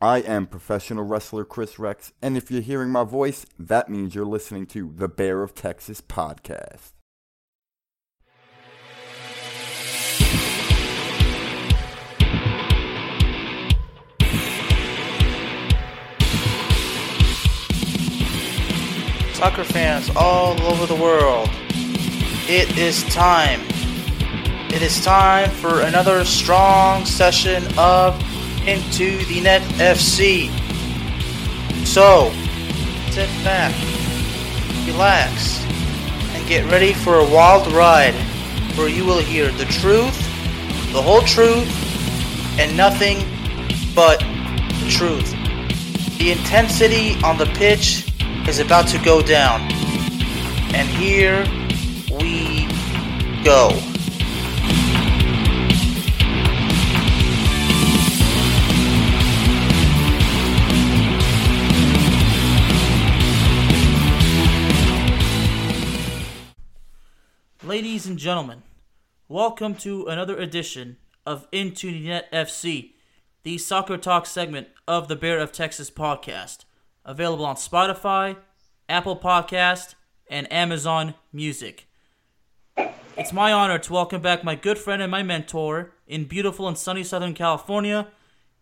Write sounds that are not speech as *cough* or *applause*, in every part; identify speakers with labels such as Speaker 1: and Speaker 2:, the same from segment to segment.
Speaker 1: I am professional wrestler Chris Rex, and if you're hearing my voice, that means you're listening to the Bear of Texas podcast.
Speaker 2: Soccer fans all over the world, it is time. It is time for another strong session of Into the Net FC. So, sit back, relax, and get ready for a wild ride where you will hear the truth, the whole truth, and nothing but the truth. The intensity on the pitch is about to go down. And here we go. Ladies and gentlemen, welcome to another edition of Into the Net FC, the soccer talk segment of the Bear of Texas podcast available on Spotify, Apple Podcast, and Amazon Music. It's my honor to welcome back my good friend and my mentor in beautiful and sunny Southern California.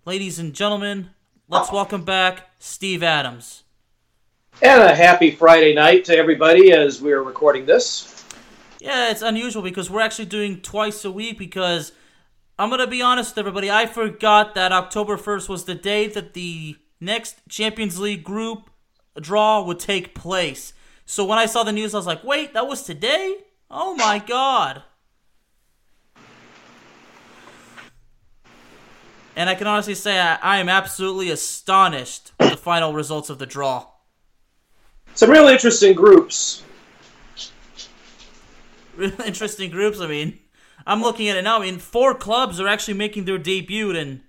Speaker 2: Ladies and gentlemen, let's welcome back Steve Adams.
Speaker 3: And a happy Friday night to everybody as we're recording this.
Speaker 2: Yeah, it's unusual because we're actually doing twice a week because I'm going to be honest with everybody. I forgot that October 1st was the day that the next Champions League group draw would take place. So when I saw the news, I was like, wait, that was today? Oh my god. And I can honestly say I, I am absolutely astonished with the final results of the draw.
Speaker 3: Some really interesting groups.
Speaker 2: Real *laughs* interesting groups. I mean, I'm looking at it now. I mean, four clubs are actually making their debut, and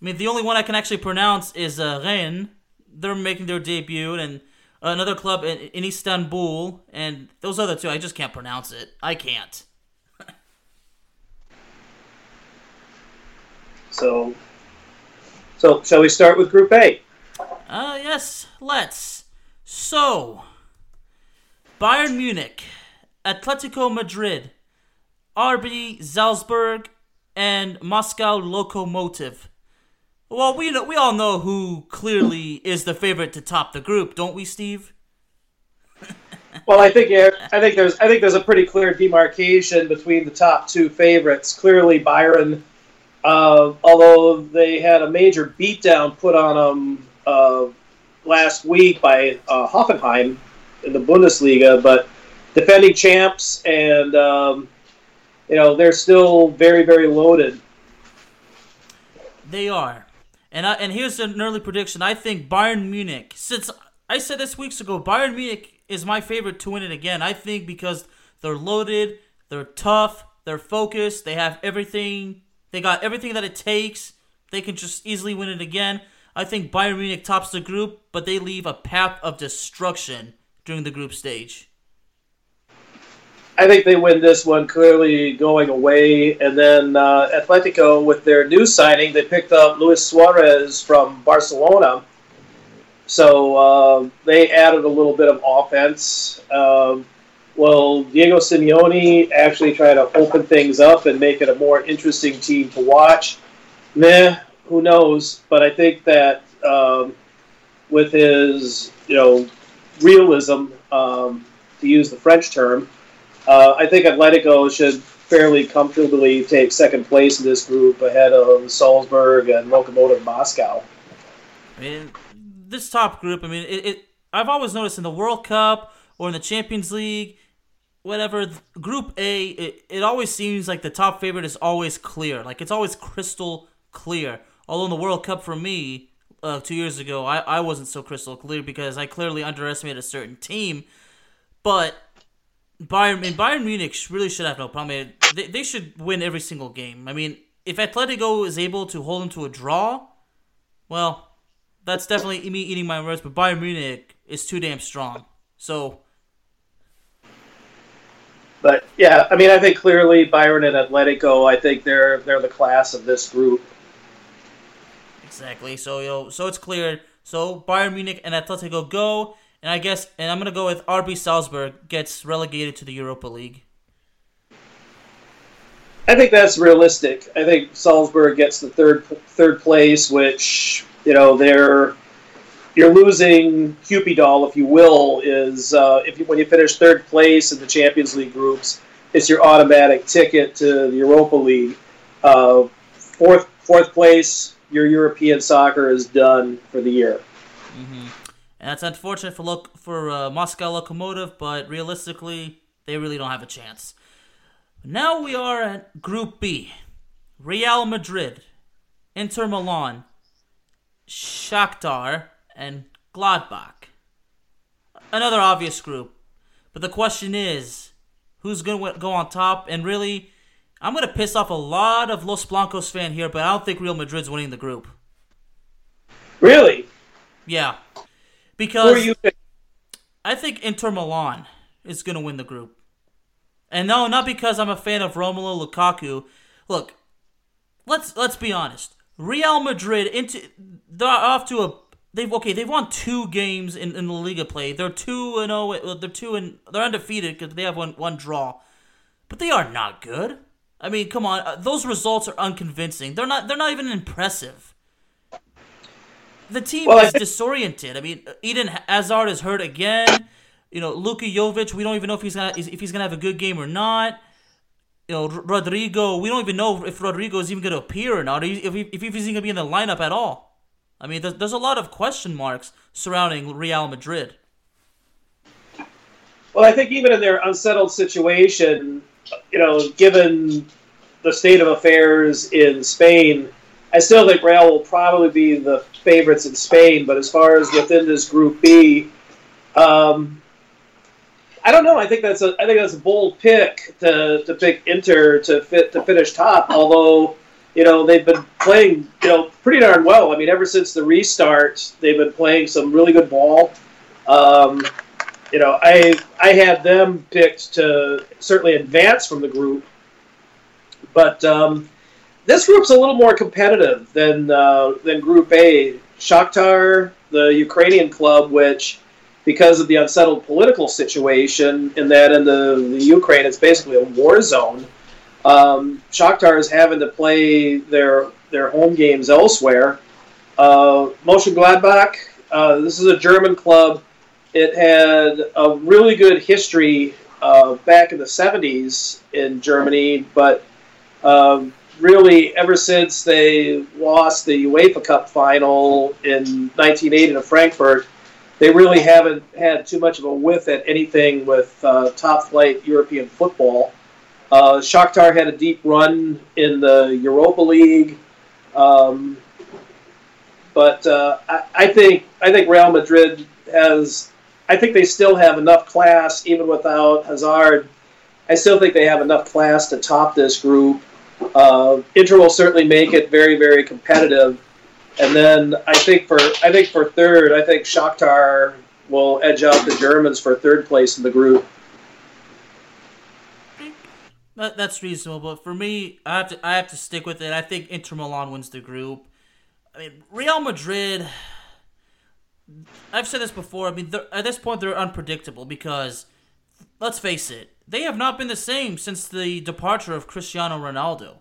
Speaker 2: I mean, the only one I can actually pronounce is uh, Rennes. They're making their debut, and another club in, in Istanbul, and those other two, I just can't pronounce it. I can't. *laughs*
Speaker 3: so, so shall we start with Group A?
Speaker 2: Uh, yes, let's. So, Bayern Munich, Atletico Madrid, RB Salzburg, and Moscow Lokomotiv. Well, we know, we all know who clearly is the favorite to top the group, don't we, Steve? *laughs*
Speaker 3: well, I think I think there's I think there's a pretty clear demarcation between the top two favorites. Clearly, Bayern, uh, although they had a major beatdown put on them uh, last week by uh, Hoffenheim in the Bundesliga, but defending champs and um, you know they're still very very loaded.
Speaker 2: They are. And I, and here's an early prediction. I think Bayern Munich. Since I said this weeks ago, Bayern Munich is my favorite to win it again. I think because they're loaded, they're tough, they're focused, they have everything. They got everything that it takes. They can just easily win it again. I think Bayern Munich tops the group, but they leave a path of destruction during the group stage.
Speaker 3: I think they win this one clearly going away. And then uh, Atletico, with their new signing, they picked up Luis Suarez from Barcelona. So uh, they added a little bit of offense. Um, well, Diego Simeone actually try to open things up and make it a more interesting team to watch? Meh. who knows? But I think that um, with his, you know, realism, um, to use the French term, uh, I think Atletico should fairly comfortably take second place in this group ahead of Salzburg and Lokomotiv Moscow.
Speaker 2: I mean, this top group. I mean, it, it. I've always noticed in the World Cup or in the Champions League, whatever Group A, it, it always seems like the top favorite is always clear. Like it's always crystal clear. Although in the World Cup for me, uh, two years ago, I, I wasn't so crystal clear because I clearly underestimated a certain team. But Bayern, I mean, Bayern Munich really should have no problem. They, they should win every single game. I mean, if Atletico is able to hold them to a draw, well, that's definitely me eating my words. But Bayern Munich is too damn strong. So.
Speaker 3: But yeah, I mean, I think clearly Bayern and Atletico. I think they're they're the class of this group.
Speaker 2: Exactly. So you know, so it's clear. So Bayern Munich and Atletico go, and I guess, and I'm gonna go with RB Salzburg gets relegated to the Europa League.
Speaker 3: I think that's realistic. I think Salzburg gets the third third place, which you know they're you're losing Cupidol, if you will, is uh, if you, when you finish third place in the Champions League groups, it's your automatic ticket to the Europa League. Uh, fourth fourth place, your European soccer is done for the year.
Speaker 2: Mm-hmm. And that's unfortunate for look for uh, Moscow Lokomotiv, but realistically, they really don't have a chance. Now we are at Group B: Real Madrid, Inter Milan, Shakhtar, and Gladbach. Another obvious group. But the question is, who's going to go on top? And really, I'm going to piss off a lot of Los Blancos fan here, but I don't think Real Madrid's winning the group.
Speaker 3: Really?
Speaker 2: Yeah. Because I think Inter Milan is going to win the group. And no, not because I'm a fan of Romelu Lukaku. Look, let's let's be honest. Real Madrid into they're off to a they've okay they've won two games in, in the Liga play. They're two and oh they're two and they're undefeated because they have one one draw, but they are not good. I mean, come on, uh, those results are unconvincing. They're not they're not even impressive. The team well, is disoriented. I mean, Eden Hazard is hurt again. You know, Luka Jovic, we don't even know if he's gonna if he's gonna have a good game or not you know, Rodrygo, we don't even know if Rodrigo is even going to appear or not, if, if he's going to be in the lineup at all. I mean, there's, there's a lot of question marks surrounding Real Madrid.
Speaker 3: Well, I think even in their unsettled situation, you know, given the state of affairs in Spain, I still think Real will probably be the favorites in Spain. But as far as within this Group B, um, I don't know. I think that's a I think that's a bold pick to, to pick Inter to fit to finish top. Although you know they've been playing you know pretty darn well. I mean, ever since the restart, they've been playing some really good ball. Um, you know, I I had them picked to certainly advance from the group, but um, this group's a little more competitive than uh, than Group A. Shakhtar, the Ukrainian club, which because of the unsettled political situation in that in the, the Ukraine it's basically a war zone. Um, Shakhtar is having to play their their home games elsewhere. Uh, Mönchengladbach, uh, this is a German club. It had a really good history uh, back in the 70s in Germany, but um, really ever since they lost the UEFA Cup final in 1980 to Frankfurt, they really haven't had too much of a whiff at anything with uh, top flight European football. Uh, Shakhtar had a deep run in the Europa League, um, but uh, I, I, think I think Real Madrid has. I think they still have enough class, even without Hazard. I still think they have enough class to top this group. Uh, Inter will certainly make it very, very competitive. And then I think for I think for third, I think Shakhtar will edge out the Germans for third place in the group.
Speaker 2: That, that's reasonable, but for me, I have to I have to stick with it. I think Inter Milan wins the group. I mean, Real Madrid. I've said this before. I mean, at this point, they're unpredictable because, let's face it, they have not been the same since the departure of Cristiano Ronaldo.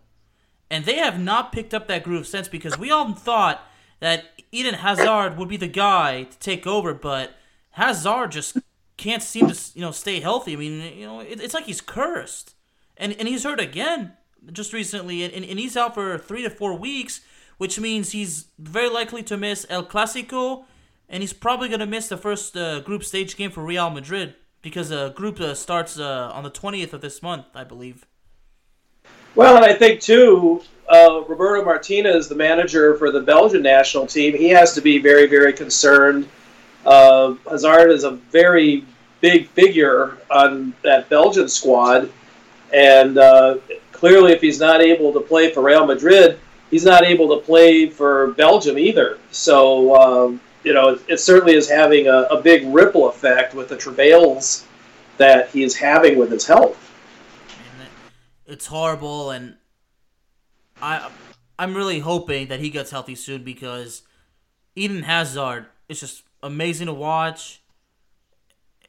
Speaker 2: and they have not picked up that groove since because we all thought that Eden Hazard would be the guy to take over, but Hazard just can't seem to you know stay healthy. I mean, you know, it, it's like he's cursed, and and he's hurt again just recently, and, and he's out for three to four weeks, which means he's very likely to miss El Clasico, and he's probably going to miss the first uh, group stage game for Real Madrid because the uh, group uh, starts uh, on the 20th of this month, I believe.
Speaker 3: Well, and I think too, uh, Roberto Martinez, the manager for the Belgian national team, he has to be very, very concerned. Uh, Hazard is a very big figure on that Belgian squad, and uh, clearly, if he's not able to play for Real Madrid, he's not able to play for Belgium either. So, um, you know, it, certainly is having a, a, big ripple effect with the travails that he is having with his health.
Speaker 2: It's horrible, and I, I'm really hoping that he gets healthy soon because Eden Hazard is just amazing to watch.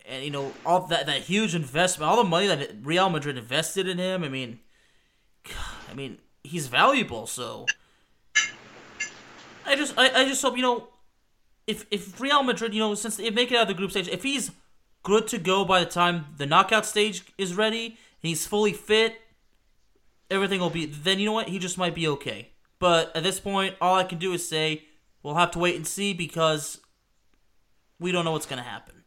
Speaker 2: And you know all that that huge investment, all the money that Real Madrid invested in him. I mean, I mean, he's valuable. So I just, I, I just hope you know, if if Real Madrid, you know, since they make it out of the group stage, if he's good to go by the time the knockout stage is ready and he's fully fit, everything will be. Then you know what, he just might be okay. But at this point, all I can do is say we'll have to wait and see because we don't know what's going to happen.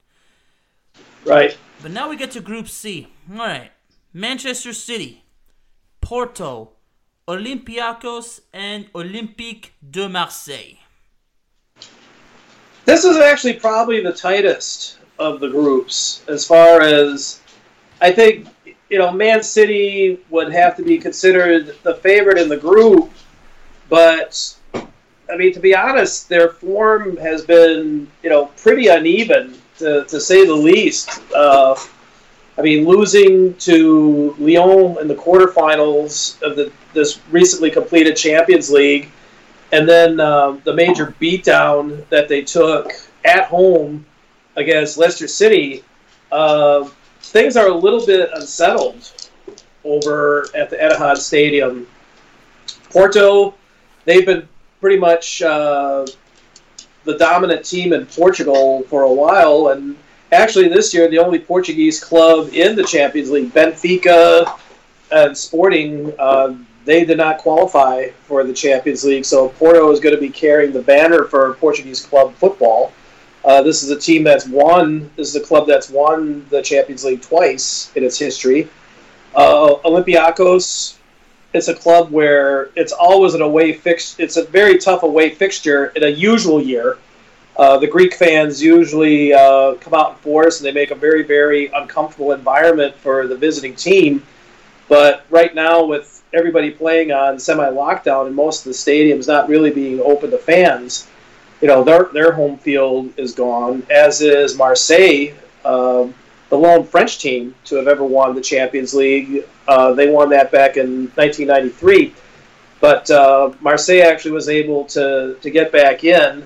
Speaker 3: Right.
Speaker 2: But now we get to Group C. All right. Manchester City Porto, Olympiacos, and Olympique de Marseille.
Speaker 3: This is actually probably the tightest of the groups as far as I think you know Man City would have to be considered the favorite in the group, but I mean to be honest, their form has been you know pretty uneven to, to say the least. Uh, I mean, losing to Lyon in the quarterfinals of the this recently completed Champions League, and then uh, the major beatdown that they took at home against Leicester City, uh, things are a little bit unsettled over at the Etihad Stadium. Porto, they've been pretty much uh, the dominant team in Portugal for a while, and actually this year the only Portuguese club in the Champions League, Benfica and Sporting, uh, they did not qualify for the Champions League. So Porto is going to be carrying the banner for Portuguese club football. Uh, this is a team that's won. This is a club that's won the Champions League twice in its history. Uh, Olympiacos, it's a club where it's always an away fix. It's a very tough away fixture in a usual year uh, the Greek fans usually uh, come out in force and they make a very, very uncomfortable environment for the visiting team. But right now, with everybody playing on semi-lockdown and most of the stadiums not really being open to fans, you know their their home field is gone. As is Marseille, um, the lone French team to have ever won the Champions League. Uh, they won that back in 1993. But uh, Marseille actually was able to to get back in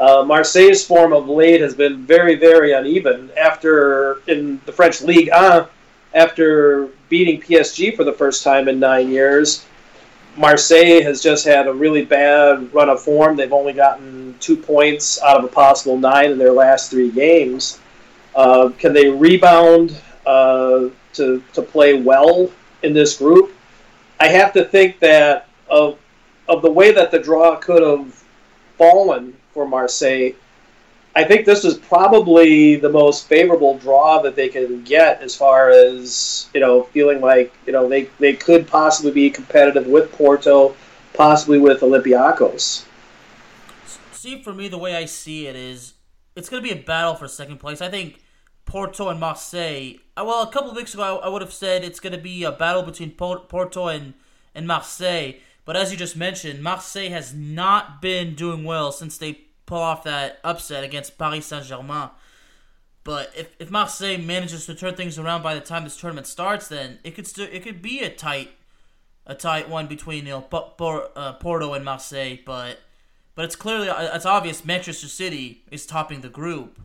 Speaker 3: uh, Marseille's form of late has been very, very uneven. After in the French League 1, after beating PSG for the first time in nine years, Marseille has just had a really bad run of form. They've only gotten two points out of a possible nine in their last three games. Uh, can they rebound uh, to to play well in this group? I have to think that of of the way that the draw could have fallen for Marseille. I think this is probably the most favorable draw that they can get as far as you know feeling like you know they, they could possibly be competitive with Porto, possibly with Olympiacos.
Speaker 2: See, for me, the way I see it is it's going to be a battle for second place. I think Porto and Marseille. Uh, well, a couple of weeks ago, I would have said it's going to be a battle between Porto and and Marseille. But as you just mentioned, Marseille has not been doing well since they pull off that upset against Paris Saint Germain. But if, if Marseille manages to turn things around by the time this tournament starts, then it could still it could be a tight a tight one between you know uh, Porto and Marseille. But but it's clearly uh, it's obvious Manchester City is topping the group.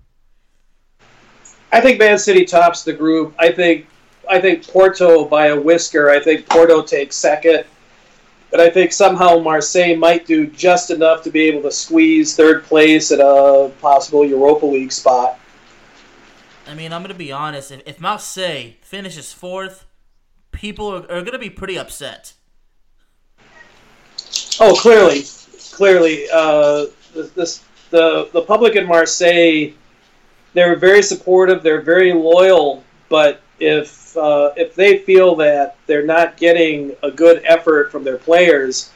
Speaker 3: I think Man City tops the group. I think I think Porto by a whisker. I think Porto takes second. But I think somehow Marseille might do just enough to be able to squeeze third place at a possible Europa League spot.
Speaker 2: I mean, I'm going to be honest. If, if Marseille finishes fourth, people are, are going to be pretty upset.
Speaker 3: Oh, clearly, clearly, uh, this the the public in Marseille, they're very supportive. They're very loyal. But if uh, if they feel that they're not getting a good effort from their players,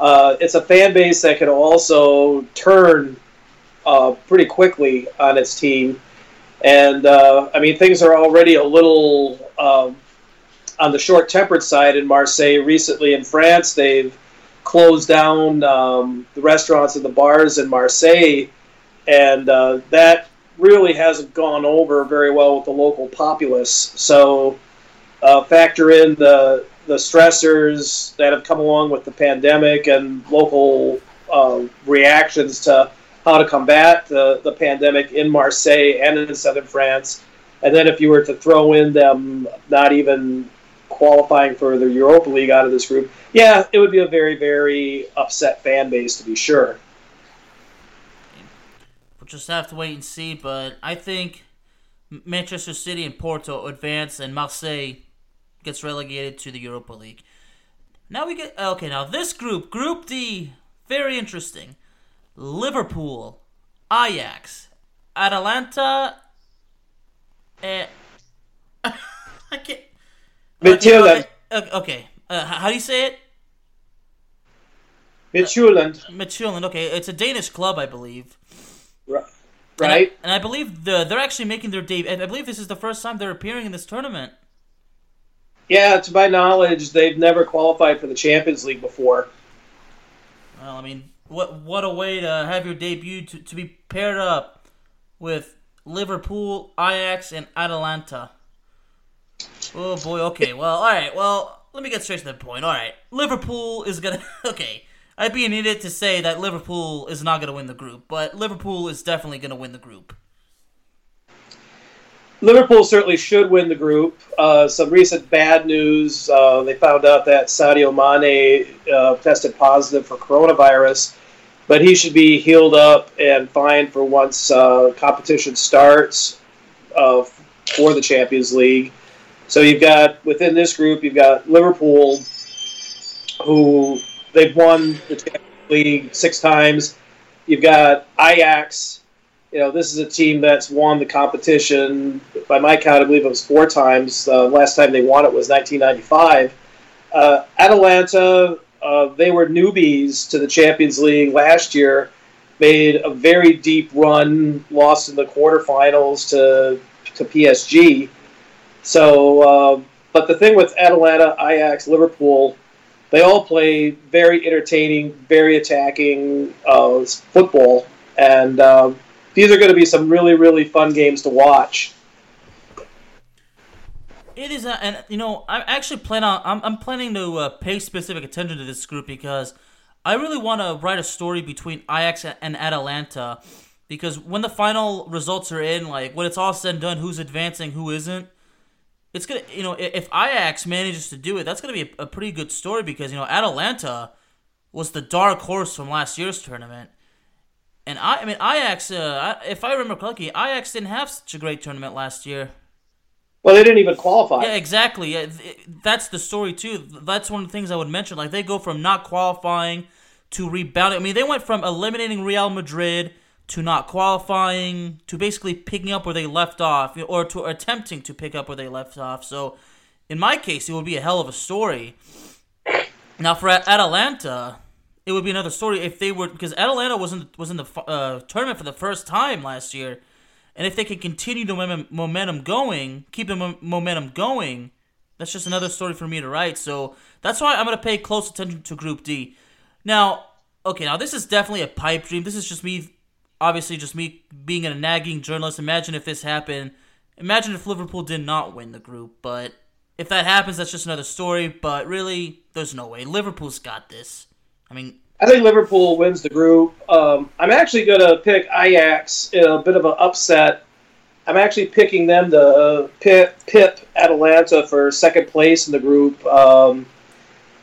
Speaker 3: uh, it's a fan base that can also turn uh, pretty quickly on its team. And uh, I mean, things are already a little um, on the short tempered side in Marseille recently. In France, they've closed down um, the restaurants and the bars in Marseille, and uh, that really hasn't gone over very well with the local populace. So, uh, factor in the the stressors that have come along with the pandemic and local uh, reactions to how to combat the, the pandemic in Marseille and in southern France. And then if you were to throw in them not even qualifying for the Europa League out of this group, yeah, it would be a very, very upset fan base to be sure.
Speaker 2: Just have to wait and see, but I think Manchester City and Porto advance, and Marseille gets relegated to the Europa League. Now we get okay. Now this group, Group D, very interesting. Liverpool, Ajax, Atalanta, and *laughs* I can't.
Speaker 3: Midtjylland.
Speaker 2: Uh, okay, uh, how do you say it?
Speaker 3: Midtjylland.
Speaker 2: Midtjylland. Okay, it's a Danish club, I believe.
Speaker 3: Right.
Speaker 2: And I, and I believe the, they're actually making their debut. I believe this is the first time they're appearing in this tournament.
Speaker 3: Yeah, to my knowledge, they've never qualified for the Champions League before.
Speaker 2: Well, I mean, what what a way to have your debut to, to be paired up with Liverpool, Ajax, and Atalanta. Oh boy. Okay. Well. All right. Well, let me get straight to the point. All right. Liverpool is gonna. *laughs* Okay. I'd be an idiot to say that Liverpool is not gonna win the group, but Liverpool is definitely gonna win the group.
Speaker 3: Liverpool certainly should win the group. Uh, some recent bad news: uh, they found out that Sadio Mane uh, tested positive for coronavirus, but he should be healed up and fine for once uh, competition starts uh, for the Champions League. So you've got within this group, you've got Liverpool, who they've won the Champions League six times. You've got Ajax. You know, this is a team that's won the competition. By my count, I believe it was four times. Uh, last time they won it was 1995. Uh, Atalanta, uh, they were newbies to the Champions League last year. Made a very deep run, lost in the quarterfinals to to PSG. So, uh, but the thing with Atalanta, Ajax, Liverpool, they all play very entertaining, very attacking uh, football, and uh, these are going to be some really, really fun games to watch.
Speaker 2: It is, a, and you know, I actually plan on. I'm, I'm planning to uh, pay specific attention to this group because I really want to write a story between Ajax and Atalanta. Because when the final results are in, like when it's all said and done, who's advancing, who isn't, it's gonna you know if Ajax manages to do it, that's gonna be a, a pretty good story because you know Atalanta was the dark horse from last year's tournament, and I, I mean Ajax. Uh, if I remember correctly, Ajax didn't have such a great tournament last year.
Speaker 3: Well, they didn't even qualify.
Speaker 2: Yeah, exactly. Yeah, that's the story too. That's one of the things I would mention. Like they go from not qualifying to rebounding. I mean, they went from eliminating Real Madrid to not qualifying to basically picking up where they left off or to attempting to pick up where they left off. So in my case, it would be a hell of a story. Now for Atalanta, it would be another story if they were because Atalanta wasn't was in the uh, tournament for the first time last year, and if they can continue the momentum going, keep the momentum going, that's just another story for me to write. So that's why I'm gonna pay close attention to Group D. Now, okay, now this is definitely a pipe dream. This is just me obviously just me being a nagging journalist. Imagine if this happened. Imagine if Liverpool did not win the group. But if that happens, that's just another story. But really, there's no way. Liverpool's got this. I mean,
Speaker 3: I think Liverpool wins the group. Um, I'm actually going to pick Ajax in a bit of an upset. I'm actually picking them to pip, pip Atalanta for second place in the group. Um,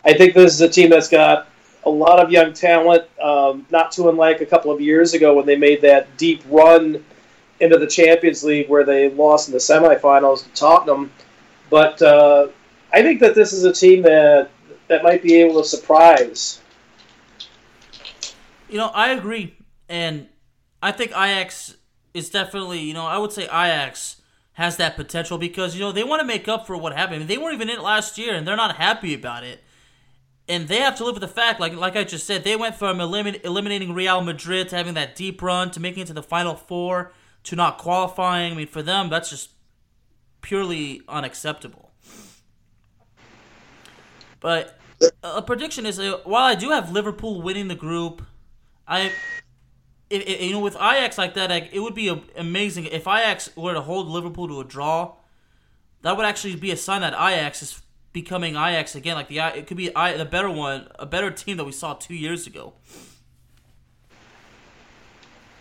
Speaker 3: I think this is a team that's got a lot of young talent, um, not too unlike a couple of years ago when they made that deep run into the Champions League where they lost in the semifinals to Tottenham. But uh, I think that this is a team that that might be able to surprise.
Speaker 2: You know, I agree, and I think Ajax is definitely, you know, I would say Ajax has that potential because you know they want to make up for what happened. they weren't even in it last year, and they're not happy about it. And they have to live with the fact, like like I just said, they went from elimin- eliminating Real Madrid to having that deep run to making it to the final four to not qualifying. I mean, for them, that's just purely unacceptable. But a prediction is uh, while I do have Liverpool winning the group, I. It, it, you know, with Ajax like that, like, it would be amazing if Ajax were to hold Liverpool to a draw. That would actually be a sign that Ajax is becoming Ajax again. Like the it could be the better one, a better team that we saw two years ago.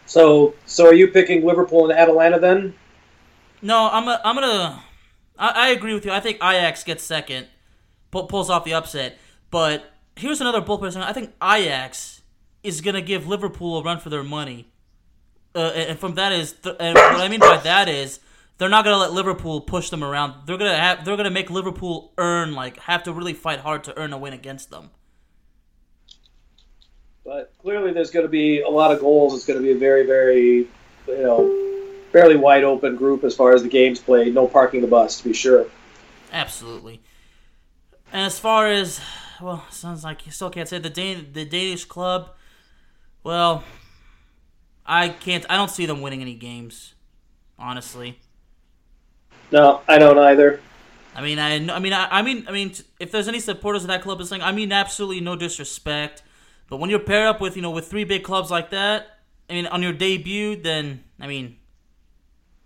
Speaker 3: So, so are you picking Liverpool and Atalanta then?
Speaker 2: No, I'm a, I'm gonna. I, I agree with you. I think Ajax gets second, pull, pulls off the upset. But here's another bull person. I think Ajax is gonna give Liverpool a run for their money. Uh, and from that is, th- and what I mean by that is, they're not gonna let Liverpool push them around. They're gonna have, they're gonna make Liverpool earn like have to really fight hard to earn a win against them.
Speaker 3: But clearly, there's going to be a lot of goals. It's going to be a very, very, you know, fairly wide open group as far as the games played. No parking the bus, to be sure.
Speaker 2: Absolutely. And as far as, well, sounds like you still can't say the Dan- the Danish club. Well, I can't. I don't see them winning any games, honestly.
Speaker 3: No, I don't either.
Speaker 2: I mean, I, I mean, I, I mean, I mean, if there's any supporters of that club listening, I mean, absolutely no disrespect. But when you're paired up with you know with three big clubs like that, I mean on your debut, then I mean,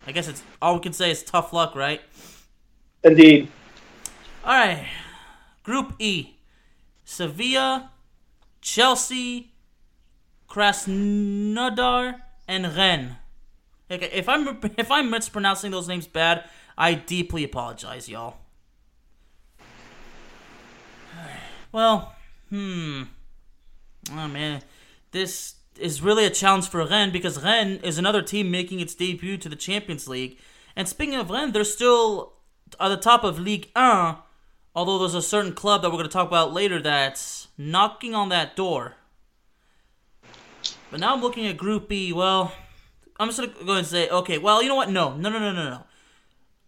Speaker 2: I guess it's all we can say is tough luck, right?
Speaker 3: Indeed.
Speaker 2: All right, Group E: Sevilla, Chelsea, Krasnodar, and Rennes. Okay, if I'm *laughs* if I'm mispronouncing those names bad, I deeply apologize, y'all. *sighs* Well, hmm. Oh man, this is really a challenge for Rennes because Rennes is another team making its debut to the Champions League. And speaking of Rennes, they're still at the top of Ligue 1, although there's a certain club that we're going to talk about later that's knocking on that door. But now I'm looking at Group B. Well, I'm just going to go and say, okay, well, you know what? No, no, no, no, no, no.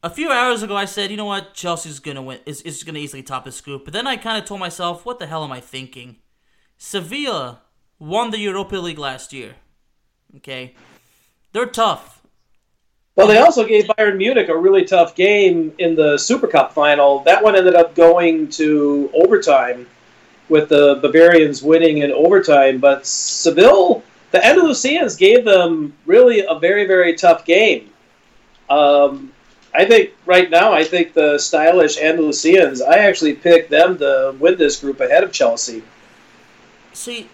Speaker 2: A few hours ago, I said, you know what? Chelsea's to win. Is, is to easily top this group. But then I kind of told myself, what the hell am I thinking? Sevilla won the Europa League last year. Okay, they're tough.
Speaker 3: Well, they also gave Bayern Munich a really tough game in the Super Cup final. That one ended up going to overtime, with the Bavarians winning in overtime. But Seville, the Andalusians gave them really a very, very tough game. Um, I think right now, I think the stylish Andalusians, I actually picked them to win this group ahead of Chelsea.
Speaker 2: See,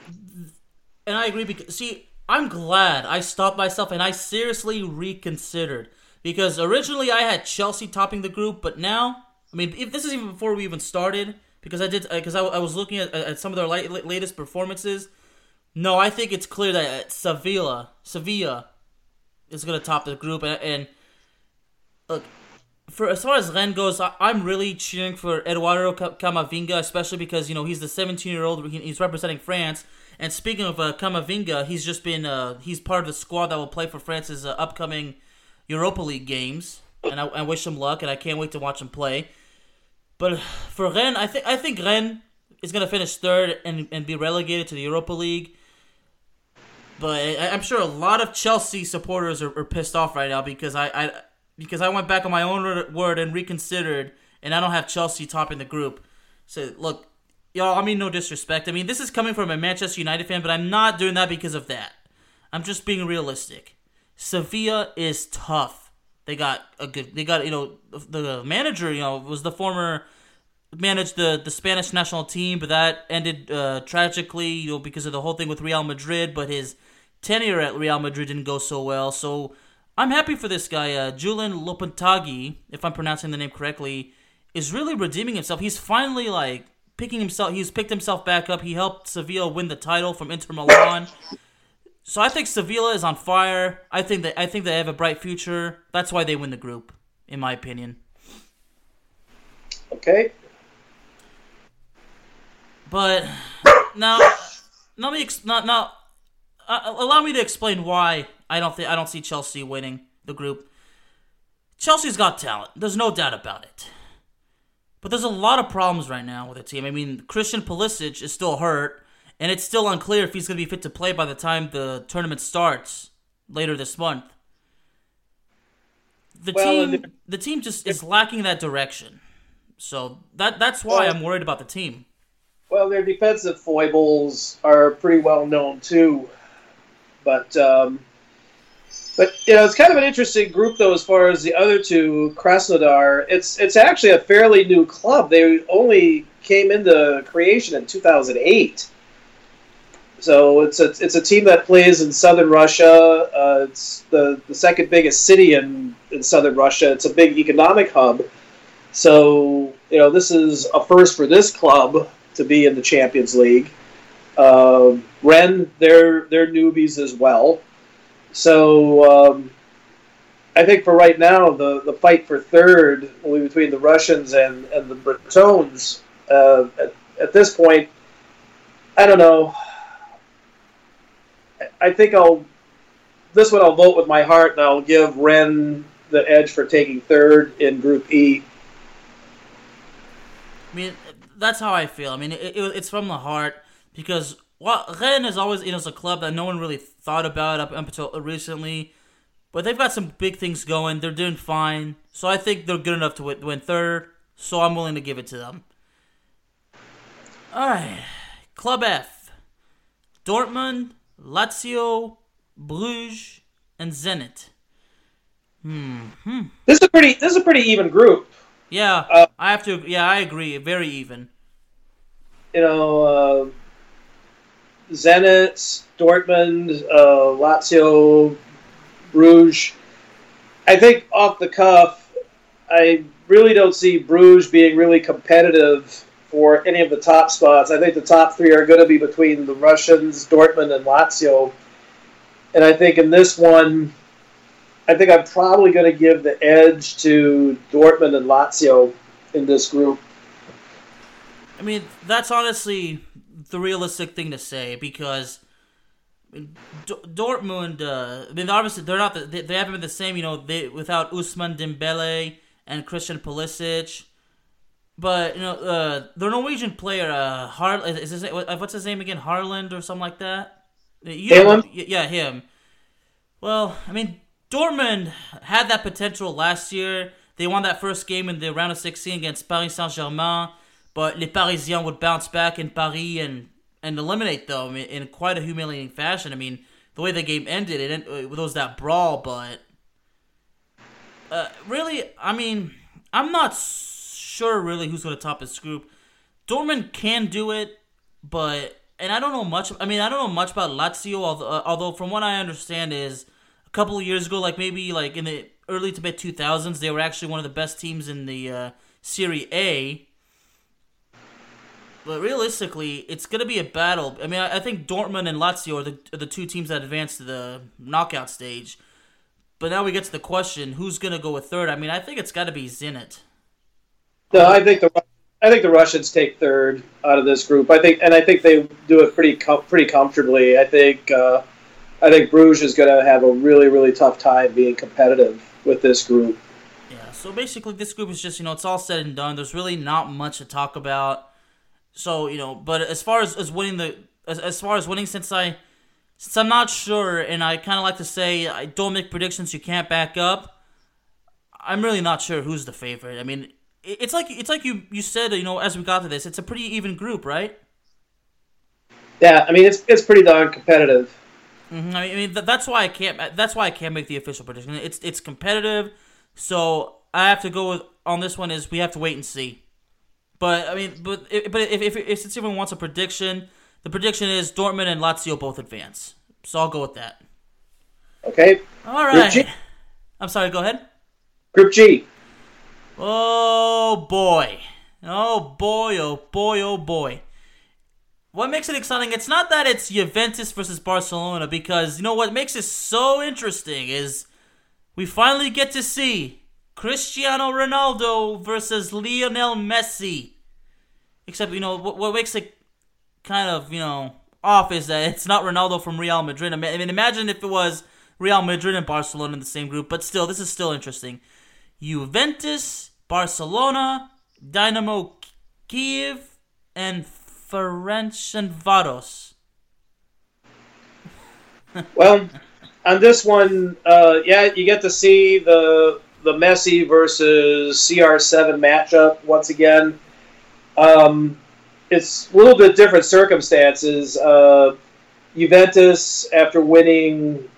Speaker 2: and I agree because see, I'm glad I stopped myself and I seriously reconsidered because originally I had Chelsea topping the group, but now, I mean, if this is even before we even started, because I did uh, because I, I, was looking at, at some of their late, latest performances. No, I think it's clear that Sevilla, Sevilla, is going to top the group, and, and look, for as far as Rennes goes, I, am really cheering for Eduardo Camavinga, especially because you know he's the 17 year old. He's representing France. And speaking of uh, Camavinga, he's just been uh, he's part of the squad that will play for France's uh, upcoming Europa League games. And I, I, wish him luck, and I can't wait to watch him play. But for Rennes, I think I think Rennes is gonna finish third and, and be relegated to the Europa League. But I, am sure a lot of Chelsea supporters are, are pissed off right now because I, I because I went back on my own word and reconsidered, and I don't have Chelsea topping the group. So look, y'all. I mean, no disrespect. I mean, this is coming from a Manchester United fan, but I'm not doing that because of that. I'm just being realistic. Sevilla is tough. They got a good. They got you know the manager. You know was the former managed the the Spanish national team, but that ended uh, tragically. You know because of the whole thing with Real Madrid. But his tenure at Real Madrid didn't go so well. So I'm happy for this guy, uh, Julian Lopetegui, if I'm pronouncing the name correctly, is really redeeming himself. He's finally like picking himself. He's picked himself back up. He helped Sevilla win the title from Inter Milan. So I think Sevilla is on fire. I think that I think they have a bright future. That's why they win the group, in my opinion.
Speaker 3: Okay.
Speaker 2: But now, let me ex- not now. Uh, allow me to explain why I don't think I don't see Chelsea winning the group. Chelsea's got talent. There's no doubt about it. But there's a lot of problems right now with the team. I mean, Christian Pulisic is still hurt and it's still unclear if he's going to be fit to play by the time the tournament starts later this month. The well, team, the, the team just is lacking that direction. So that that's why well, I'm worried about the team.
Speaker 3: Well, their defensive foibles are pretty well known too, but um, but you know it's kind of an interesting group though as far as the other two Krasnodar. It's it's actually a fairly new club. They only came into creation in 2008. So it's a it's a team that plays in southern Russia. Uh, it's the the second biggest city in in southern Russia. It's a big economic hub. So you know this is a first for this club to be in the Champions League. Uh, Rennes, they're they're newbies as well. So um, I think for right now, the, the fight for third will be between the Russians and, and the Bretons. Uh, at, at this point, I don't know. I think I'll this one I'll vote with my heart, and I'll give Rennes the edge for taking third in Group E.
Speaker 2: I mean, that's how I feel. I mean, it, it, it's from the heart because well, Rennes is always you know, it's a club that no one really thought about up until recently, but they've got some big things going. They're doing fine, so I think they're good enough to win, win third. So I'm willing to give it to them. All right, Club F, Dortmund, Lazio, Bruges, and Zenit. Hmm. hmm.
Speaker 3: This is a pretty. This is a pretty even group.
Speaker 2: Yeah, uh, I have to. Yeah, I agree. Very even.
Speaker 3: You know, uh, Zenit, Dortmund, uh, Lazio, Bruges. I think off the cuff, I really don't see Bruges being really competitive for any of the top spots. I think the top three are going to be between the Russians, Dortmund, and Lazio. And I think in this one, I think I'm probably going to give the edge to Dortmund and Lazio in this group.
Speaker 2: I mean, that's honestly the realistic thing to say because D- Dortmund. Uh, I mean, obviously they're not. The, they, they haven't been the same. You know, they without Ousmane Dembele and Christian Pulisic. But you know, uh, the Norwegian player, uh, Har- is his, what's his name again? Harland or something like that.
Speaker 3: You know,
Speaker 2: yeah, him. Well, I mean, Dortmund had that potential last year. They won that first game in the round of 16 against Paris Saint Germain, but Les Parisiens would bounce back in Paris and, and eliminate them in, quite a humiliating fashion. I mean, the way the game ended, it, it was that brawl, but uh, really, I mean, I'm not sure really who's going to top this group. Dortmund can do it, but and I don't know much. I mean, I don't know much about Lazio. Although, uh, although from what I understand is a couple of years ago, like maybe like in the early to mid two thousands, they were actually one of the best teams in the uh, Serie A. But realistically, it's going to be a battle. I mean, I, I think Dortmund and Lazio are the, are the two teams that advance to the knockout stage. But now we get to the question: Who's going to go with third? I mean, I think it's got to be Zenit.
Speaker 3: No, I think the I think the Russians take third out of this group. I think, and I think they do it pretty com- pretty comfortably. I think uh, I think Bruges is going to have a really really tough time being competitive with this group.
Speaker 2: Yeah. So basically, this group is just you know it's all said and done. There's really not much to talk about. So you know, but as far as, as winning the as, as far as winning, since I since I'm not sure, and I kind of like to say I don't make predictions you can't back up. I'm really not sure who's the favorite. I mean, it's like it's like you you said you know as we got to this it's a pretty even group right
Speaker 3: yeah i mean it's it's pretty darn competitive
Speaker 2: mm-hmm. i mean that's why i can't that's why i can't make the official prediction it's it's competitive so i have to go with on this one is we have to wait and see but i mean but but if if, if since everyone wants a prediction the prediction is dortmund and lazio both advance. So i'll go with that.
Speaker 3: Okay.
Speaker 2: All right. I'm sorry go ahead.
Speaker 3: Group g.
Speaker 2: Oh boy. Oh boy, oh boy, oh boy. What makes it exciting? It's not that it's Juventus versus Barcelona, because you know what makes it so interesting is we finally get to see Cristiano Ronaldo versus Lionel Messi. Except, you know, what, what makes it kind of, you know, off is that it's not Ronaldo from Real Madrid. I mean, imagine if it was Real Madrid and Barcelona in the same group, but still, this is still interesting. Juventus, Barcelona, Dynamo Kiev, and ferenc Ferencvaros.
Speaker 3: well, on this one, uh, yeah, you get to see the the Messi versus CR7 matchup once again. Um, it's a little bit different circumstances. Uh, Juventus, after winning,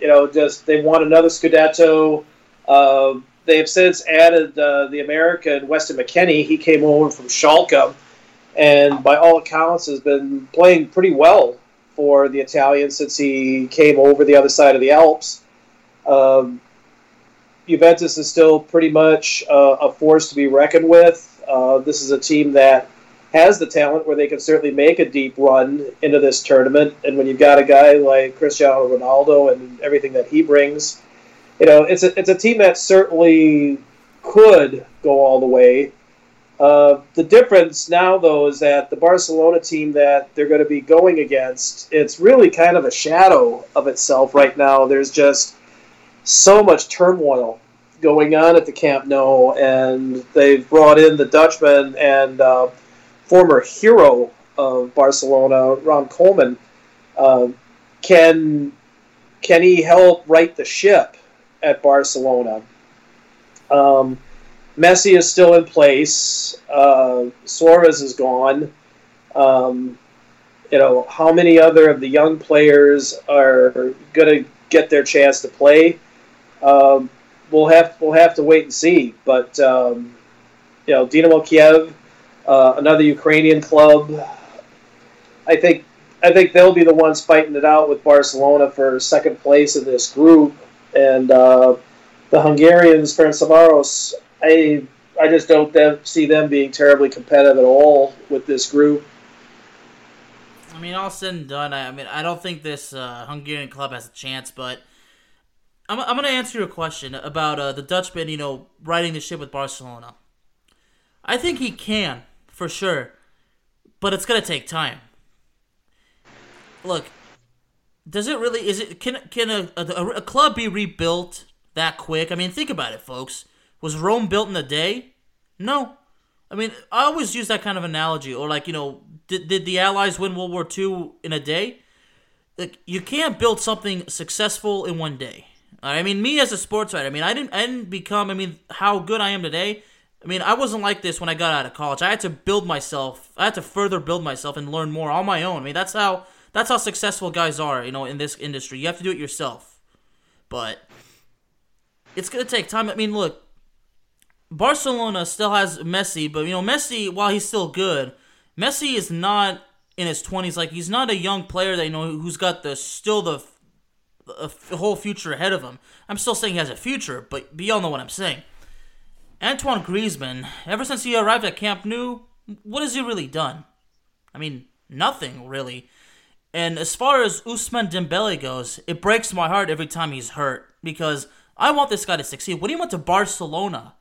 Speaker 3: you know, just they won another Scudetto. Uh, they have since added uh, the American Weston McKennie. He came over from Schalke, and by all accounts has been playing pretty well for the Italians since he came over the other side of the Alps. Um, Juventus is still pretty much uh, a force to be reckoned with. Uh, this is a team that has the talent where they can certainly make a deep run into this tournament. And when you've got a guy like Cristiano Ronaldo and everything that he brings, you know, it's a, it's a team that certainly could go all the way. Uh, the difference now, though, is that the Barcelona team that they're going to be going against, it's really kind of a shadow of itself right now. There's just so much turmoil going on at the Camp Nou, and they've brought in the Dutchman and uh, former hero of Barcelona, Ronald Koeman. Uh, can can he help right the ship at Barcelona? Um, Messi is still in place. Uh, Suarez is gone. Um, you know, how many other of the young players are going to get their chance to play? Um, we'll have we'll have to wait and see. But um, you know, Dynamo Kiev, uh, another Ukrainian club. I think I think they'll be the ones fighting it out with Barcelona for second place in this group, and uh, the Hungarians, Ferencvaros. I I just don't see them being terribly competitive at all with this group.
Speaker 2: I mean, all said and done, I, I mean, I don't think this uh, Hungarian club has a chance, but I'm, I'm going to answer your question about uh, the Dutchman, you know, riding the ship with Barcelona. I think he can, for sure, but it's going to take time. Look, does it really? Is it can can a, a, a club be rebuilt that quick? I mean, think about it, folks. Was Rome built in a day? No. I mean, I always use that kind of analogy, or like you know, did did the Allies win World War II in a day? Like you can't build something successful in one day. I mean, me as a sports writer, I mean, I didn't, I didn't become, I mean, how good I am today. I mean, I wasn't like this when I got out of college. I had to build myself. I had to further build myself and learn more on my own. I mean, that's how that's how successful guys are, you know, in this industry. You have to do it yourself. But it's gonna take time. I mean, look, Barcelona still has Messi, but you know, Messi, while he's still good, Messi is not in his twenties. Like he's not a young player that you know who's got the still the a whole future ahead of him. I'm still saying he has a future, but you all know what I'm saying. Antoine Griezmann, ever since he arrived at Camp Nou, what has he really done? I mean, nothing really. And as far as Ousmane Dembele goes, it breaks my heart every time he's hurt because I want this guy to succeed. When he went to Barcelona,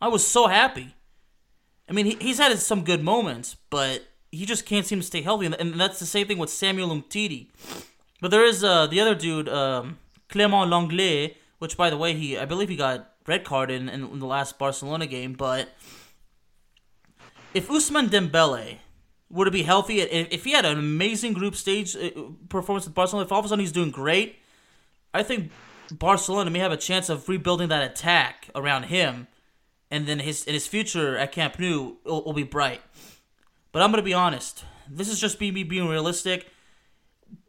Speaker 2: I was so happy. I mean, he, he's had some good moments, but he just can't seem to stay healthy. And that's the same thing with Samuel Umtiti. But there is uh, the other dude, um, Clement Lenglet, which by the way, he I believe he got red carded in, in the last Barcelona game. But if Ousmane Dembele were to be healthy, if he had an amazing group stage uh, performance with Barcelona, if all of a sudden he's doing great, I think Barcelona may have a chance of rebuilding that attack around him, and then his his future at Camp Nou will, will be bright. But I'm gonna be honest. This is just me being realistic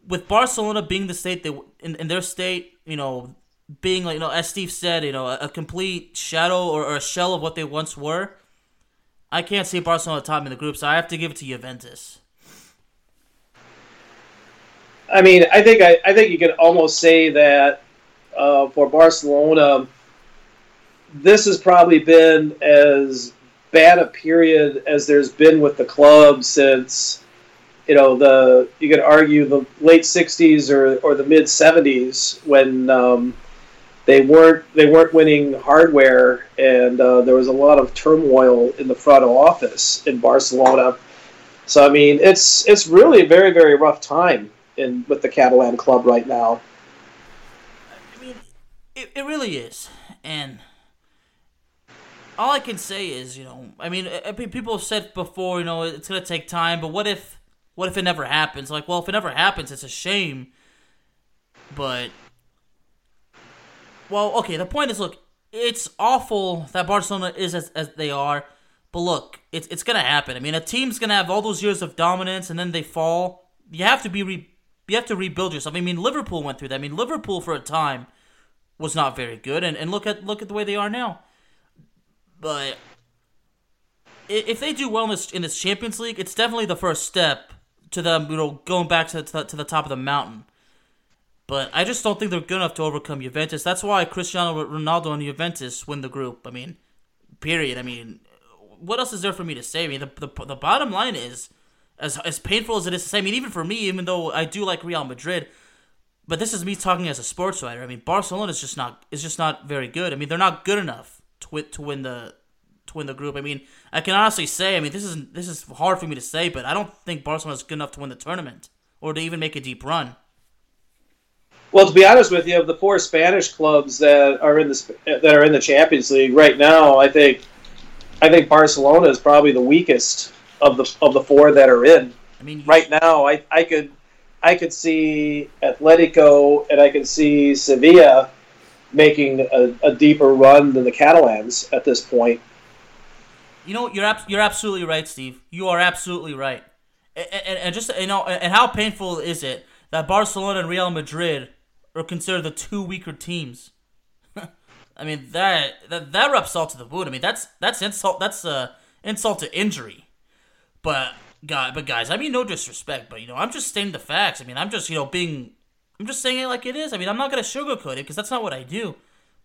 Speaker 2: with Barcelona being the state they in, in their state, you know, being like you know, as Steve said, you know, a, a complete shadow or, or, a shell of what they once were. I can't see Barcelona top in the group, so I have to give it to Juventus.
Speaker 3: I mean, I think I, I think you could almost say that uh, for Barcelona, this has probably been as bad a period as there's been with the club since you know the you could argue the late '60s or, or the mid '70s when um, they weren't they weren't winning hardware and uh, there was a lot of turmoil in the front office in Barcelona. So I mean, it's it's really a very very rough time in with the Catalan club right now.
Speaker 2: I mean, it, it really is, and all I can say is, you know, I mean, people have said before, you know, it's gonna take time, but what if what if it never happens? Like, well, if it never happens, it's a shame. But, well, okay. The point is, look, it's awful that Barcelona is as, as they are. But look, it's it's gonna happen. I mean, a team's gonna have all those years of dominance, and then they fall. You have to be re- you have to rebuild yourself. I mean, Liverpool went through that. I mean, Liverpool for a time was not very good, and, and look at look at the way they are now. But if they do well in this in this Champions League, it's definitely the first step to them, you know, going back to, to, to the top of the mountain. But I just don't think they're good enough to overcome Juventus. That's why Cristiano Ronaldo and Juventus win the group. I mean, period. I mean, what else is there for me to say? I mean, the, the, the bottom line is, as as painful as it is to say, I mean, even for me, even though I do like Real Madrid, but this is me talking as a sports writer. I mean, Barcelona is just not is just not very good. I mean, they're not good enough to to win the to win the group. I mean, I can honestly say, I mean, this is this is hard for me to say, but I don't think Barcelona is good enough to win the tournament or to even make a deep run.
Speaker 3: Well, to be honest with you, of the four Spanish clubs that are in the that are in the Champions League right now, I think I think Barcelona is probably the weakest of the of the four that are in. I mean, right now, I I could I could see Atletico and I could see Sevilla making a, a deeper run than the Catalans at this point.
Speaker 2: You know, you're ab- you're absolutely right, Steve. You are absolutely right. And, and, and, just you know, and how painful is it that Barcelona and Real Madrid are considered the two weaker teams? *laughs* I mean that that that rubs salt to the wound. I mean that's that's insult. That's uh insult to injury. But God, but guys, I mean no disrespect, but you know I'm just stating the facts. I mean I'm just you know being I'm just saying it like it is. I mean I'm not gonna sugarcoat it because that's not what I do.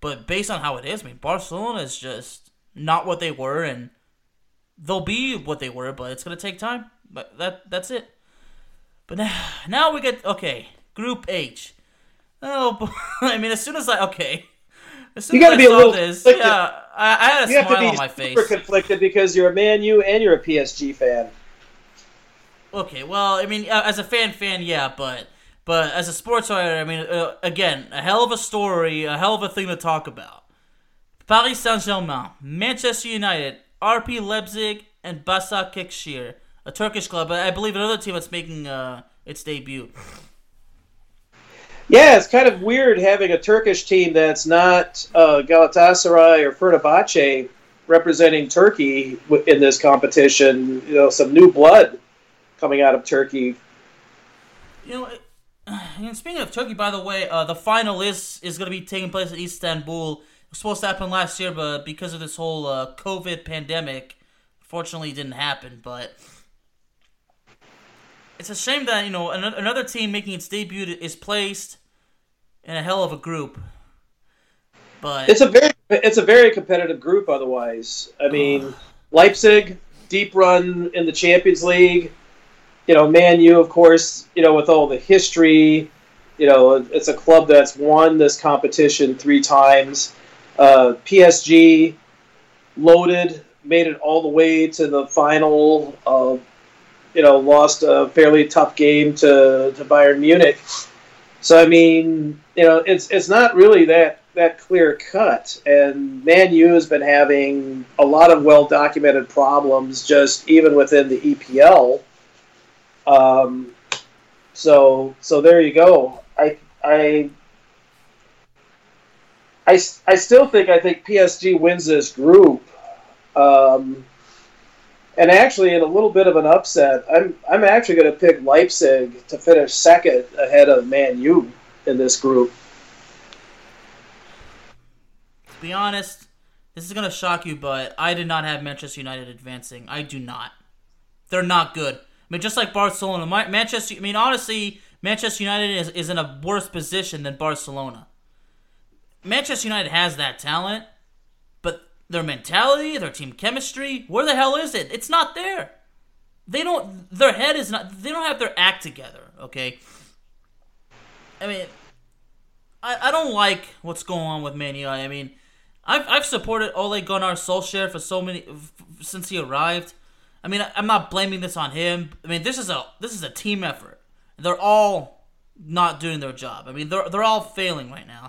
Speaker 2: But based on how it is, I mean Barcelona is just not what they were, and they'll be what they were, but it's gonna take time. But that that's it. But now, now we get okay. Group H. Oh, *laughs* I mean, as soon as I okay, as soon
Speaker 3: you gotta
Speaker 2: as
Speaker 3: I be
Speaker 2: saw
Speaker 3: a little
Speaker 2: this,
Speaker 3: conflicted.
Speaker 2: yeah, I, I had a
Speaker 3: you have to be
Speaker 2: on my face.
Speaker 3: super conflicted because you're a Man U and you're a PSG fan.
Speaker 2: Okay, well, I mean, uh, as a fan, fan, yeah, but but as a sports writer, I mean, uh, again, a hell of a story, a hell of a thing to talk about. Paris Saint Germain, Manchester United, RB Leipzig, and Başakşehir, a Turkish club. I believe another team that's making uh, its debut.
Speaker 3: Yeah, it's kind of weird having a Turkish team that's not uh, Galatasaray or Fenerbahce representing Turkey in this competition. You know, some new blood coming out of Turkey.
Speaker 2: You know, and *sighs* speaking of Turkey, by the way, uh, the final is is going to be taking place in Istanbul. Was supposed to happen last year, but because of this whole uh, COVID pandemic, fortunately, it didn't happen. But it's a shame that you know another team making its debut is placed in a hell of a group. But
Speaker 3: it's a very it's a very competitive group. Otherwise, I mean, Leipzig deep run in the Champions League. You know, Man U, of course. You know, with all the history. You know, it's a club that's won this competition three times. Uh, PSG loaded, made it all the way to the final. Uh, you know, lost a fairly tough game to, to Bayern Munich. So I mean, you know, it's it's not really that that clear cut. And Man U has been having a lot of well documented problems, just even within the EPL. Um, so so there you go. I I. I, I still think I think PSG wins this group, um, and actually in a little bit of an upset, I'm I'm actually going to pick Leipzig to finish second ahead of Man U in this group.
Speaker 2: To be honest, this is going to shock you, but I did not have Manchester United advancing. I do not. They're not good. I mean, just like Barcelona, Manchester. I mean, honestly, Manchester United is, is in a worse position than Barcelona. Manchester United has that talent, but their mentality, their team chemistry, where the hell is it? It's not there. They don't. Their head is not. They don't have their act together. Okay. I mean, I, I don't like what's going on with Man United. I mean, I've I've supported Ole Gunnar Solskjaer for so many since he arrived. I mean, I'm not blaming this on him. I mean, this is a this is a team effort. They're all not doing their job. I mean, they're they're all failing right now.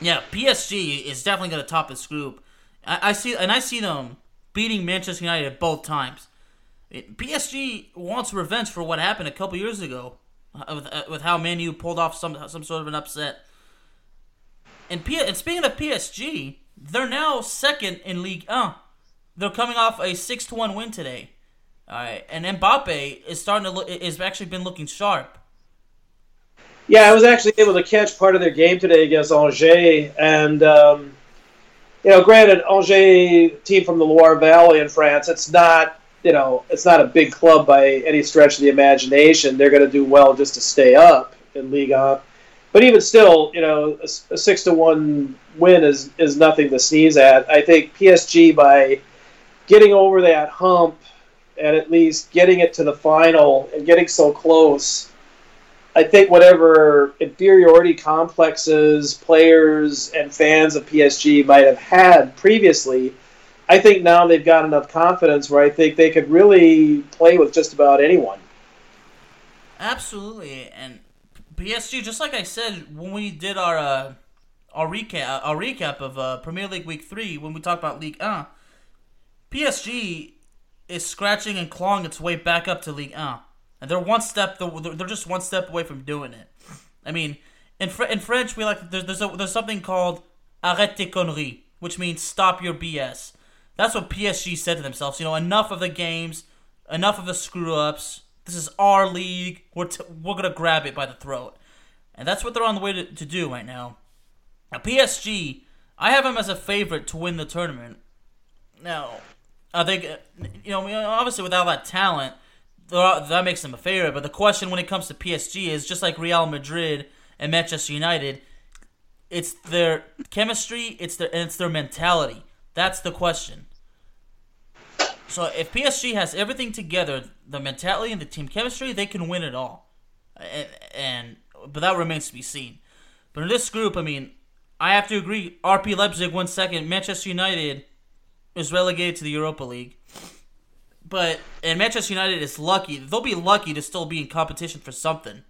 Speaker 2: Yeah, PSG is definitely going to top this group. I, I, see, and I see them beating Manchester United both times. It, PSG wants revenge for what happened a couple years ago uh, with, uh, with how Man U pulled off some some sort of an upset. And, P- and speaking of PSG, they're now second in Ligue 1. They're coming off a six to one win today. All right, and Mbappe is starting to look is actually been looking sharp.
Speaker 3: Yeah, I was actually able to catch part of their game today against Angers, and um, you know, granted, Angers team from the Loire Valley in France, it's not you know, it's not a big club by any stretch of the imagination. They're going to do well just to stay up in Ligue 1. But even still, you know, a, a six to one win is is nothing to sneeze at. I think PSG by getting over that hump and at least getting it to the final and getting so close. I think whatever inferiority complexes players and fans of PSG might have had previously, I think now they've got enough confidence where I think they could really play with just about anyone.
Speaker 2: Absolutely, and PSG, just like I said when we did our uh, our recap our recap of uh, Premier League Week Three when we talked about Ligue 1, PSG is scratching and clawing its way back up to Ligue 1. And they're one step, they're just one step away from doing it. I mean, in, in French, we like there's there's, a, there's something called arrête tes conneries, which means stop your BS. That's what PSG said to themselves. You know, enough of the games, enough of the screw ups. This is our league. We're t- we're gonna grab it by the throat, and that's what they're on the way to, to do right now. Now, PSG, I have them as a favorite to win the tournament. Now, I think you know, obviously with all that talent, that makes them a favorite. But the question when it comes to PSG is just like Real Madrid and Manchester United, it's their chemistry, it's their and it's their mentality. That's the question. So if PSG has everything together, the mentality and the team chemistry, they can win it all. And, and but that remains to be seen. But in this group, I mean, I have to agree. RB Leipzig won second. Manchester United is relegated to the Europa League. But and Manchester United is lucky. They'll be lucky to still be in competition for something.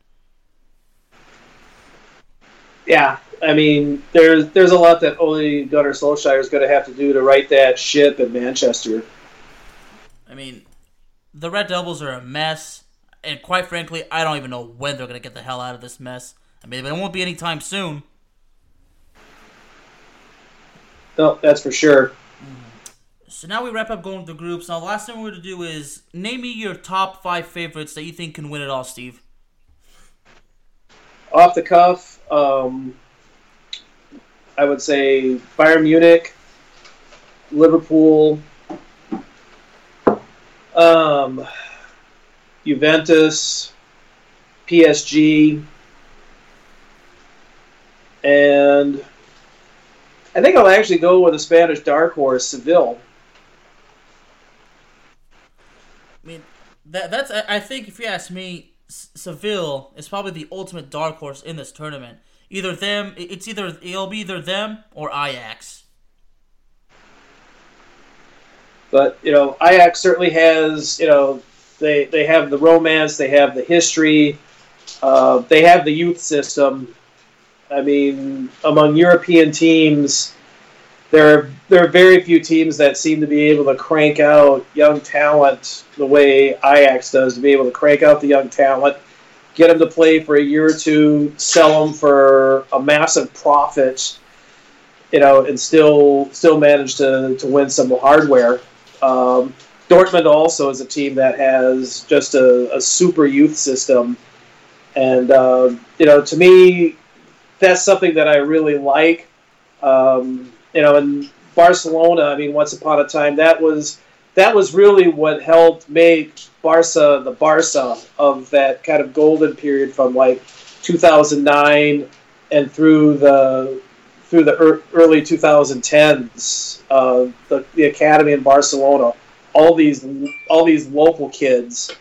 Speaker 3: Yeah, I mean, there's there's a lot that Ole Gunnar Solskjaer is going to have to do to right that ship in Manchester.
Speaker 2: I mean, the Red Devils are a mess, and quite frankly, I don't even know when they're going to get the hell out of this mess. I mean, it won't be anytime soon.
Speaker 3: No, that's for sure.
Speaker 2: So now we wrap up going to the groups. Now, the last thing we're going to do is name me your top five favorites that you think can win it all, Steve.
Speaker 3: Off the cuff, um, I would say Bayern Munich, Liverpool, um, Juventus, PSG, and I think I'll actually go with a Spanish dark horse, Seville.
Speaker 2: I mean, that that's I think if you ask me, Seville is probably the ultimate dark horse in this tournament. Either them, it's either it'll be either them or Ajax.
Speaker 3: But you know, Ajax certainly has you know they they have the romance, they have the history, uh, they have the youth system. I mean, among European teams, there are, there are very few teams that seem to be able to crank out young talent the way Ajax does, to be able to crank out the young talent, get them to play for a year or two, sell them for a massive profit, you know, and still still manage to, to win some hardware. Um, Dortmund also is a team that has just a, a super youth system, and uh, you know, to me, that's something that I really like. Um, you know, in Barcelona, I mean, once upon a time, that was that was really what helped make Barca the Barca of that kind of golden period from like 2009 and through the through the early 2010s, uh, the, the academy in Barcelona, all these all these local kids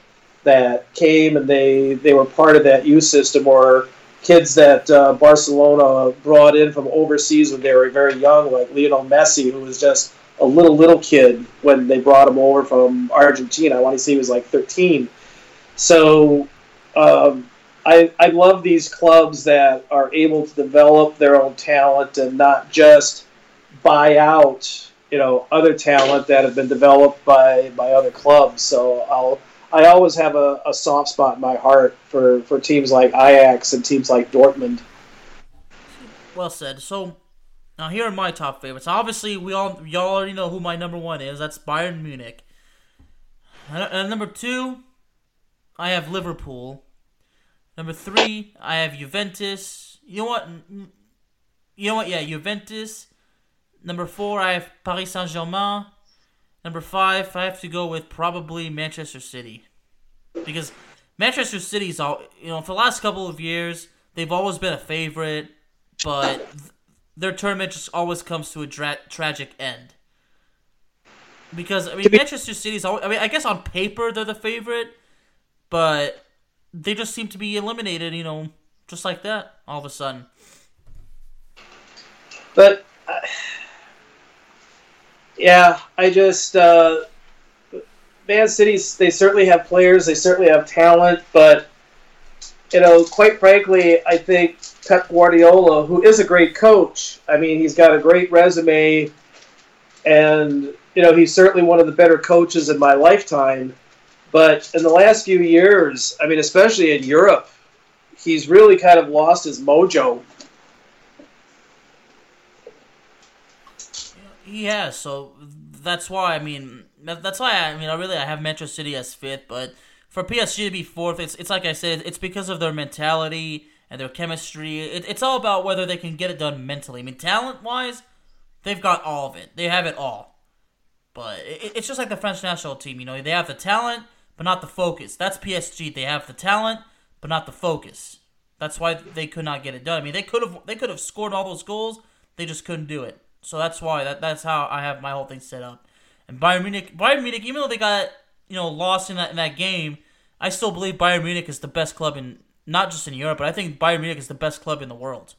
Speaker 3: that came and they they were part of that youth system or kids that uh, Barcelona brought in from overseas when they were very young, like Lionel Messi, who was just a little little kid when they brought him over from Argentina. I want to say he was like 13. So um, I I love these clubs that are able to develop their own talent and not just buy out you know other talent that have been developed by by other clubs. So I'll I always have a, a soft spot in my heart for, for teams like Ajax and teams like Dortmund.
Speaker 2: Well said. So now here are my top favorites. Obviously, we all y'all already know who my number one is. That's Bayern Munich. And number two, I have Liverpool. Number three, I have Juventus. You know what? You know what? Yeah, Juventus. Number four, I have Paris Saint Germain. Number five, I have to go with probably Manchester City, because Manchester City's all you know for the last couple of years they've always been a favorite, but their tournament just always comes to a dra- tragic end. Because I mean, Manchester City's always, I mean, I guess on paper they're the favorite, but they just seem to be eliminated. You know, just like that all of a sudden.
Speaker 3: But. Uh yeah, I just uh, Man City's they certainly have players, they certainly have talent, but you know, quite frankly, I think Pep Guardiola, who is a great coach, I mean, he's got a great resume, and you know, he's certainly one of the better coaches in my lifetime. But in the last few years, I mean, especially in Europe, he's really kind of lost his mojo.
Speaker 2: Has, so that's why I mean that's why I mean I really I have Metro City as fifth, but for PSG to be fourth, it's it's like I said, it's because of their mentality and their chemistry. It, it's all about whether they can get it done mentally. I mean, talent wise, they've got all of it. They have it all. But it, it's just like the French national team. You know, they have the talent, but not the focus. That's PSG. They have the talent, but not the focus. That's why they could not get it done. I mean, they could have they could have scored all those goals. They just couldn't do it. So that's why that that's how I have my whole thing set up. And Bayern Munich, Bayern Munich, even though they got you know lost in that in that game, I still believe Bayern Munich is the best club in not just in Europe, but I think Bayern Munich is the best club in the world.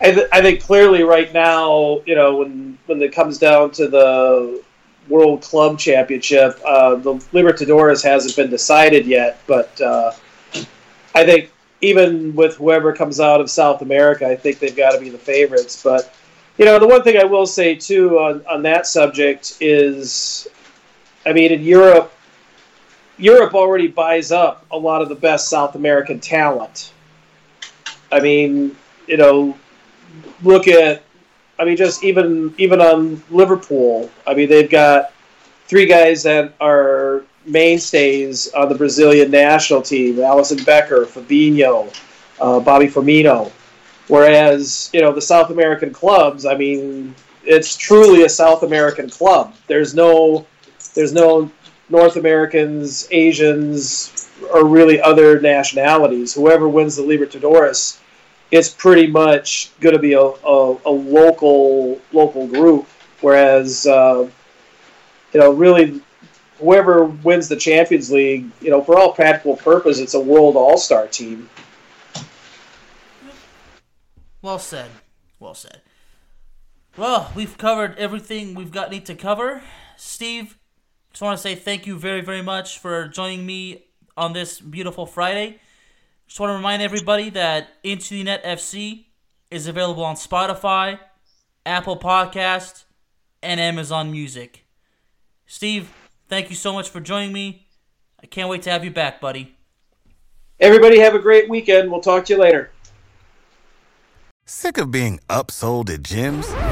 Speaker 3: I, th- I think clearly right now, you know, when when it comes down to the World Club Championship, uh, the Libertadores hasn't been decided yet, but uh, I think even with whoever comes out of South America, I think they've got to be the favorites. But you know, the one thing I will say too on, on that subject is, I mean, in Europe, Europe already buys up a lot of the best South American talent. I mean, you know, look at, I mean, just even even on Liverpool. I mean, they've got three guys that are mainstays on the Brazilian national team: Alisson Becker, Fabinho, uh, Bobby Firmino. Whereas you know the South American clubs, I mean, it's truly a South American club. There's no, there's no North Americans, Asians, or really other nationalities. Whoever wins the Libertadores, it's pretty much going to be a, a, a, local local group. Whereas, uh, you know, really whoever wins the Champions League, you know, for all practical purposes, it's a world all star team.
Speaker 2: Well said. Well said. Well, we've covered everything we've got need to cover. Steve, just want to say thank you very, very much for joining me on this beautiful Friday. Just want to remind everybody that Into the Net FC is available on Spotify, Apple Podcast, and Amazon Music. Steve, Thank you so much for joining me. I can't wait to have you back, buddy.
Speaker 3: Everybody have a great weekend. We'll talk to you later.
Speaker 4: Sick of being upsold at gyms?